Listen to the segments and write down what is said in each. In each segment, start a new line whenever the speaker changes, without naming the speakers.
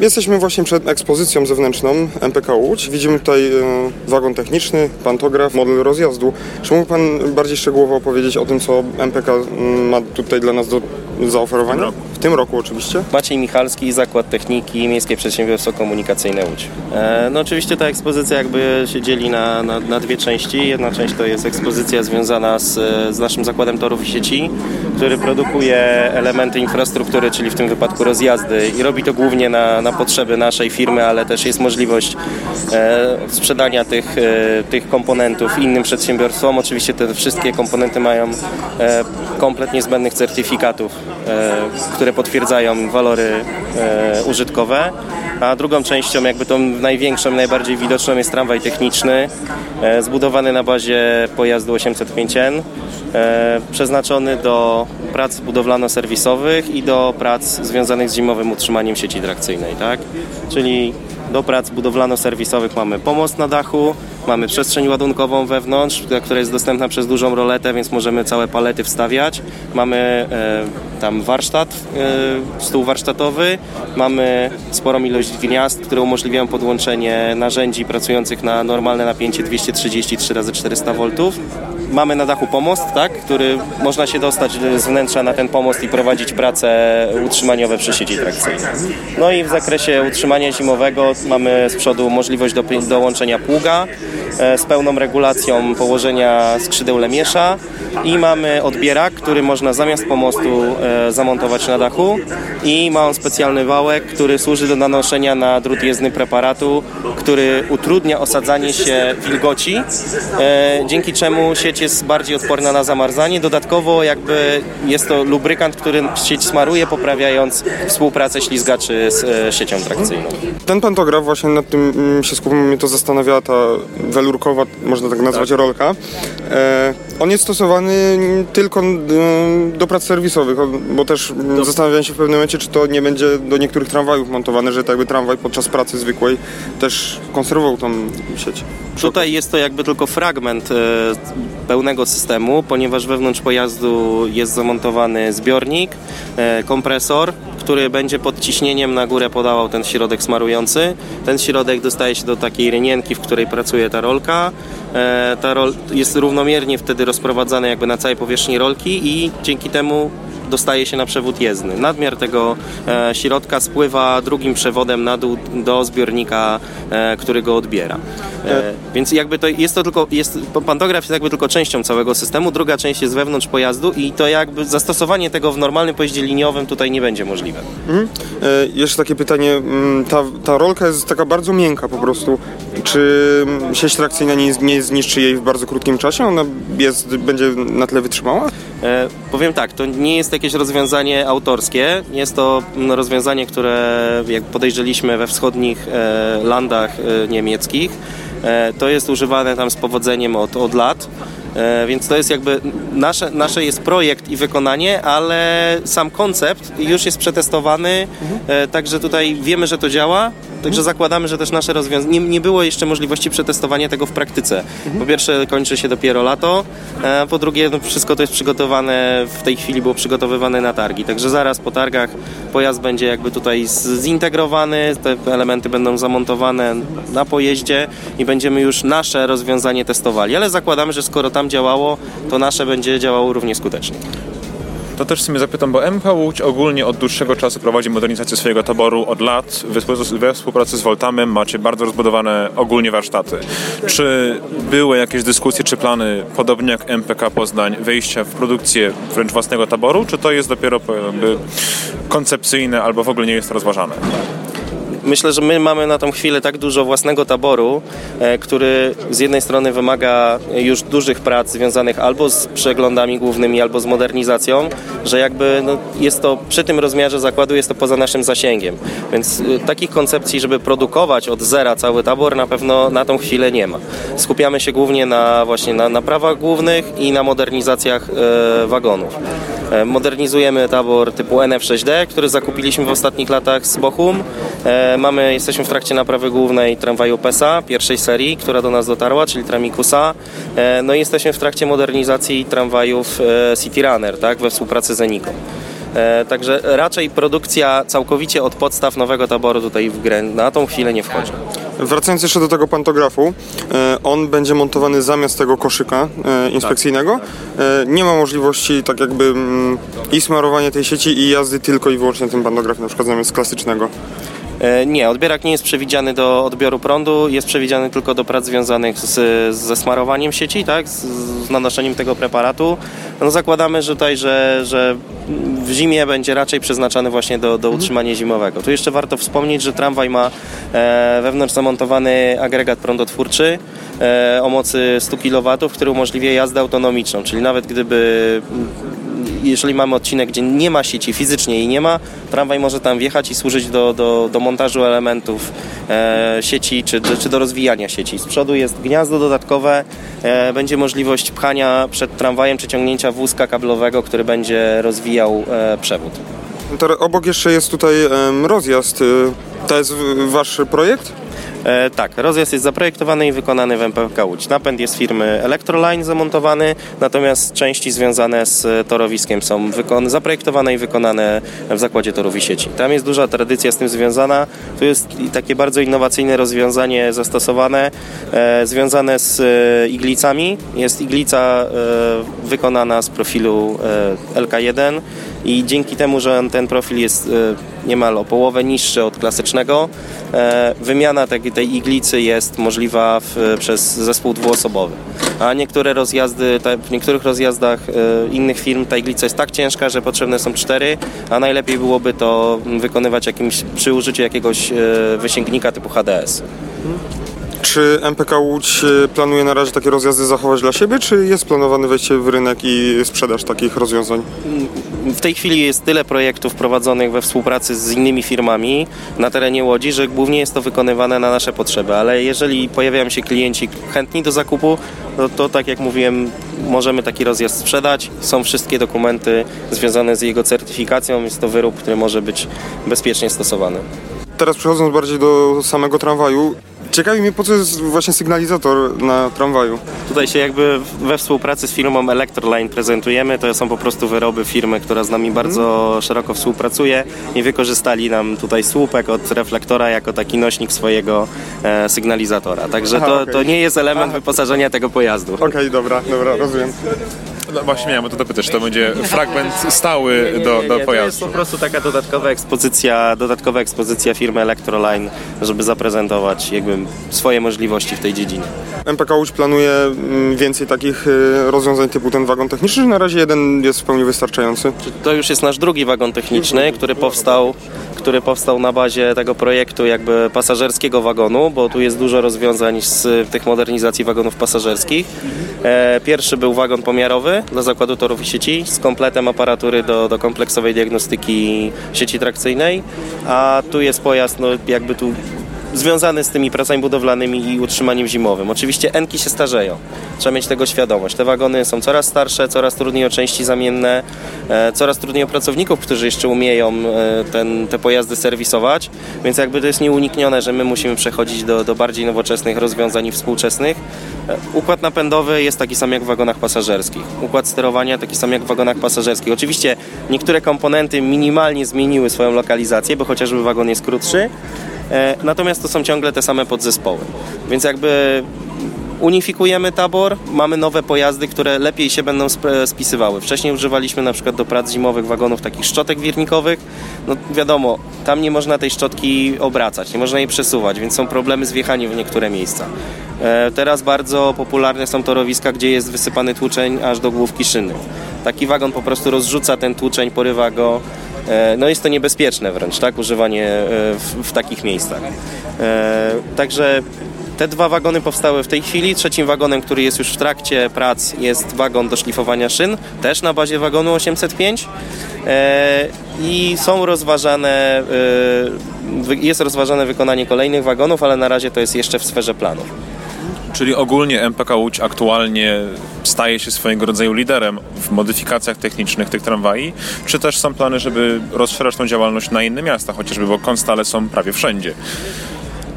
Jesteśmy właśnie przed ekspozycją zewnętrzną MPK Łódź. Widzimy tutaj e, wagon techniczny, pantograf, model rozjazdu. Czy mógł Pan bardziej szczegółowo opowiedzieć o tym, co MPK mm, ma tutaj dla nas do zaoferowania? W tym roku oczywiście.
Maciej Michalski, Zakład Techniki, Miejskie Przedsiębiorstwo Komunikacyjne Łódź. E, no oczywiście ta ekspozycja jakby się dzieli na, na, na dwie części. Jedna część to jest ekspozycja związana z, z naszym Zakładem Torów i Sieci, który produkuje elementy infrastruktury, czyli w tym wypadku rozjazdy i robi to głównie na, na potrzeby naszej firmy, ale też jest możliwość e, sprzedania tych, e, tych komponentów innym przedsiębiorstwom. Oczywiście te wszystkie komponenty mają e, komplet niezbędnych certyfikatów, e, które potwierdzają walory e, użytkowe. A drugą częścią, jakby tą największą, najbardziej widoczną jest tramwaj techniczny, e, zbudowany na bazie pojazdu 805N, e, przeznaczony do prac budowlano-serwisowych i do prac związanych z zimowym utrzymaniem sieci trakcyjnej, tak? Czyli do prac budowlano-serwisowych mamy pomost na dachu, mamy przestrzeń ładunkową wewnątrz, która jest dostępna przez dużą roletę, więc możemy całe palety wstawiać. Mamy e, tam warsztat, e, stół warsztatowy, mamy sporą ilość gniazd, które umożliwiają podłączenie narzędzi pracujących na normalne napięcie 233 x 400 V. Mamy na dachu pomost, tak, który można się dostać z wnętrza na ten pomost i prowadzić prace utrzymaniowe przy sieci trakcyjnej. No i w zakresie utrzymania zimowego mamy z przodu możliwość do, dołączenia pługa e, z pełną regulacją położenia skrzydeł lemiesza i mamy odbierak, który można zamiast pomostu e, zamontować na dachu i ma on specjalny wałek, który służy do nanoszenia na drut jezdny preparatu, który utrudnia osadzanie się wilgoci, e, dzięki czemu sieć jest bardziej odporna na zamarzanie. Dodatkowo jakby jest to lubrykant, który sieć smaruje, poprawiając współpracę ślizgaczy z e, siecią trakcyjną.
Ten pantograf, właśnie nad tym mm, się skupiam, mnie to zastanawiała ta welurkowa, można tak nazwać, rolka. On jest stosowany tylko mm, do prac serwisowych, bo też mm, zastanawiałem się w pewnym momencie, czy to nie będzie do niektórych tramwajów montowane, że tak jakby tramwaj podczas pracy zwykłej też konserwował tą sieć.
Tutaj jest to jakby tylko fragment e, pełnego systemu, ponieważ wewnątrz pojazdu jest zamontowany zbiornik, e, kompresor, który będzie pod ciśnieniem na górę podawał ten środek smarujący. Ten środek dostaje się do takiej rynienki, w której pracuje ta rolka. E, Ta rol jest równomiernie wtedy rozprowadzana jakby na całej powierzchni rolki i dzięki temu dostaje się na przewód jezdny. Nadmiar tego e, środka spływa drugim przewodem na dół do zbiornika, e, który go odbiera. E, więc jakby to jest to tylko, jest, pantograf jest jakby tylko częścią całego systemu, druga część jest wewnątrz pojazdu i to jakby zastosowanie tego w normalnym pojeździe liniowym tutaj nie będzie możliwe.
Mhm. Jeszcze takie pytanie, mm, ta, ta rolka jest taka bardzo miękka po prostu. Czy mm, sieć trakcyjna nie, nie zniszczy jej w bardzo krótkim czasie? Ona jest, będzie na tyle wytrzymała?
E, powiem tak, to nie jest jakieś rozwiązanie autorskie. Jest to mm, rozwiązanie, które jak podejrzeliśmy we wschodnich e, landach e, niemieckich. To jest używane tam z powodzeniem od, od lat. Więc to jest jakby nasze, nasze jest projekt i wykonanie, ale sam koncept już jest przetestowany, e, także tutaj wiemy, że to działa. Także zakładamy, że też nasze rozwiązanie. Nie, nie było jeszcze możliwości przetestowania tego w praktyce. Po pierwsze, kończy się dopiero lato, a po drugie, no, wszystko to jest przygotowane w tej chwili, było przygotowywane na targi. Także zaraz po targach pojazd będzie jakby tutaj zintegrowany, te elementy będą zamontowane na pojeździe i będziemy już nasze rozwiązanie testowali. Ale zakładamy, że skoro tam działało, to nasze będzie działało równie skutecznie.
To też w sumie zapytam, bo MK Łódź ogólnie od dłuższego czasu prowadzi modernizację swojego taboru od lat. We, współ- we współpracy z Voltamem macie bardzo rozbudowane ogólnie warsztaty. Czy były jakieś dyskusje czy plany, podobnie jak MPK Poznań, wejścia w produkcję wręcz własnego taboru, czy to jest dopiero koncepcyjne albo w ogóle nie jest rozważane?
Myślę, że my mamy na tą chwilę tak dużo własnego taboru, e, który z jednej strony wymaga już dużych prac związanych albo z przeglądami głównymi, albo z modernizacją, że jakby no, jest to przy tym rozmiarze zakładu jest to poza naszym zasięgiem. Więc y, takich koncepcji, żeby produkować od zera cały tabor na pewno na tą chwilę nie ma. Skupiamy się głównie na właśnie na naprawach głównych i na modernizacjach e, wagonów. E, modernizujemy tabor typu NF6D, który zakupiliśmy w ostatnich latach z Bochum. E, mamy, jesteśmy w trakcie naprawy głównej tramwaju PESA, pierwszej serii, która do nas dotarła, czyli Tramikusa. E, no i jesteśmy w trakcie modernizacji tramwajów City Runner, tak, we współpracy z Eniką. Także raczej produkcja całkowicie od podstaw nowego taboru tutaj w grę na tą chwilę nie wchodzi.
Wracając jeszcze do tego pantografu, e, on będzie montowany zamiast tego koszyka e, inspekcyjnego. Tak, tak. Nie ma możliwości tak jakby mm, i smarowania tej sieci i jazdy tylko i wyłącznie tym pantografem, na przykład zamiast klasycznego.
E, nie, odbierak nie jest przewidziany do odbioru prądu, jest przewidziany tylko do prac związanych z, ze smarowaniem sieci, tak, z, z nanoszeniem tego preparatu. No zakładamy że tutaj, że, że w zimie będzie raczej przeznaczany właśnie do, do mhm. utrzymania zimowego. Tu jeszcze warto wspomnieć, że tramwaj ma e, wewnątrz zamontowany agregat prądotwórczy e, o mocy 100 kW, który umożliwia jazdę autonomiczną, czyli nawet gdyby jeżeli mamy odcinek, gdzie nie ma sieci, fizycznie jej nie ma, tramwaj może tam wjechać i służyć do, do, do montażu elementów e, sieci czy, czy do rozwijania sieci. Z przodu jest gniazdo dodatkowe, e, będzie możliwość pchania przed tramwajem czy ciągnięcia wózka kablowego, który będzie rozwijał e, przewód.
Obok jeszcze jest tutaj rozjazd. To jest wasz projekt?
E, tak, rozjazd jest zaprojektowany i wykonany w MPK Łódź. Napęd jest firmy Electroline zamontowany, natomiast części związane z torowiskiem są zaprojektowane i wykonane w zakładzie torów i sieci. Tam jest duża tradycja z tym związana. Tu jest takie bardzo innowacyjne rozwiązanie zastosowane, e, związane z e, iglicami. Jest iglica e, wykonana z profilu e, LK1 i dzięki temu, że ten profil jest e, niemal o połowę niższy od klasycznego, e, wymiana tej, tej iglicy jest możliwa w, przez zespół dwuosobowy. A niektóre rozjazdy, w niektórych rozjazdach e, innych firm ta iglica jest tak ciężka, że potrzebne są cztery, a najlepiej byłoby to wykonywać jakimś, przy użyciu jakiegoś wysięgnika typu HDS.
Czy MPK Łódź planuje na razie takie rozjazdy zachować dla siebie, czy jest planowane wejście w rynek i sprzedaż takich rozwiązań?
W tej chwili jest tyle projektów prowadzonych we współpracy z innymi firmami na terenie Łodzi, że głównie jest to wykonywane na nasze potrzeby, ale jeżeli pojawiają się klienci chętni do zakupu, no to tak jak mówiłem, możemy taki rozjazd sprzedać. Są wszystkie dokumenty związane z jego certyfikacją, jest to wyrób, który może być bezpiecznie stosowany.
Teraz przechodząc bardziej do samego tramwaju, Ciekawi mnie, po co jest właśnie sygnalizator na tramwaju.
Tutaj się jakby we współpracy z firmą Electroline prezentujemy. To są po prostu wyroby firmy, która z nami bardzo hmm. szeroko współpracuje i wykorzystali nam tutaj słupek od reflektora jako taki nośnik swojego e, sygnalizatora. Także Aha, to, okay. to nie jest element Aha. wyposażenia tego pojazdu.
Okej, okay, dobra, dobra, rozumiem.
No właśnie miałem o to dopytać, to będzie fragment stały nie, nie, do, do
nie,
pojazdu. To
jest po prostu taka dodatkowa ekspozycja, dodatkowa ekspozycja firmy Electroline, żeby zaprezentować jakby swoje możliwości w tej dziedzinie.
MPK Łódź planuje mm, więcej takich y, rozwiązań typu ten wagon techniczny, czy na razie jeden jest w pełni wystarczający?
To już jest nasz drugi wagon techniczny, który powstał który powstał na bazie tego projektu jakby pasażerskiego wagonu, bo tu jest dużo rozwiązań z tych modernizacji wagonów pasażerskich. E, pierwszy był wagon pomiarowy dla zakładu torów i sieci z kompletem aparatury do, do kompleksowej diagnostyki sieci trakcyjnej, a tu jest pojazd no, jakby tu związany z tymi pracami budowlanymi i utrzymaniem zimowym. Oczywiście enki się starzeją, trzeba mieć tego świadomość. Te wagony są coraz starsze, coraz trudniej o części zamienne, e, coraz trudniej o pracowników, którzy jeszcze umieją e, ten, te pojazdy serwisować, więc jakby to jest nieuniknione, że my musimy przechodzić do, do bardziej nowoczesnych rozwiązań i współczesnych. E, układ napędowy jest taki sam jak w wagonach pasażerskich. Układ sterowania taki sam jak w wagonach pasażerskich. Oczywiście niektóre komponenty minimalnie zmieniły swoją lokalizację, bo chociażby wagon jest krótszy, natomiast to są ciągle te same podzespoły. Więc jakby unifikujemy tabor, mamy nowe pojazdy, które lepiej się będą spisywały. Wcześniej używaliśmy na przykład do prac zimowych wagonów takich szczotek wirnikowych. No wiadomo, tam nie można tej szczotki obracać, nie można jej przesuwać, więc są problemy z wjechaniem w niektóre miejsca. E, teraz bardzo popularne są torowiska, gdzie jest wysypany tłuczeń aż do główki szyny. Taki wagon po prostu rozrzuca ten tłuczeń, porywa go, E, no jest to niebezpieczne wręcz, tak, używanie e, w, w takich miejscach. E, także te dwa wagony powstały w tej chwili. Trzecim wagonem, który jest już w trakcie prac, jest wagon do szlifowania szyn, też na bazie wagonu 805. I są rozważane, jest rozważane wykonanie kolejnych wagonów, ale na razie to jest jeszcze w sferze planów.
Czyli ogólnie MPK Łódź aktualnie staje się swojego rodzaju liderem w modyfikacjach technicznych tych tramwaj, czy też są plany, żeby rozszerzać tą działalność na inne miasta, chociażby, bo konstale są prawie wszędzie.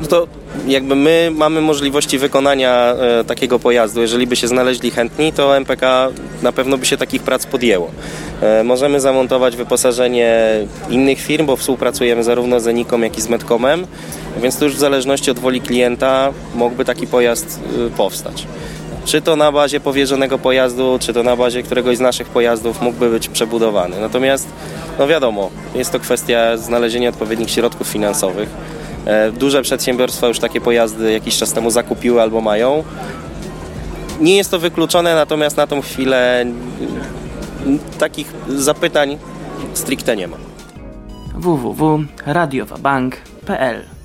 No to jakby my mamy możliwości wykonania e, takiego pojazdu. Jeżeli by się znaleźli chętni, to MPK na pewno by się takich prac podjęło. E, możemy zamontować wyposażenie innych firm, bo współpracujemy zarówno z Eniką, jak i z Medcomem, więc to już w zależności od woli klienta mógłby taki pojazd e, powstać. Czy to na bazie powierzonego pojazdu, czy to na bazie któregoś z naszych pojazdów mógłby być przebudowany. Natomiast, no wiadomo, jest to kwestia znalezienia odpowiednich środków finansowych. E, Duże przedsiębiorstwa już takie pojazdy jakiś czas temu zakupiły albo mają. Nie jest to wykluczone, natomiast na tą chwilę takich zapytań stricte nie ma.
www.radiowabank.pl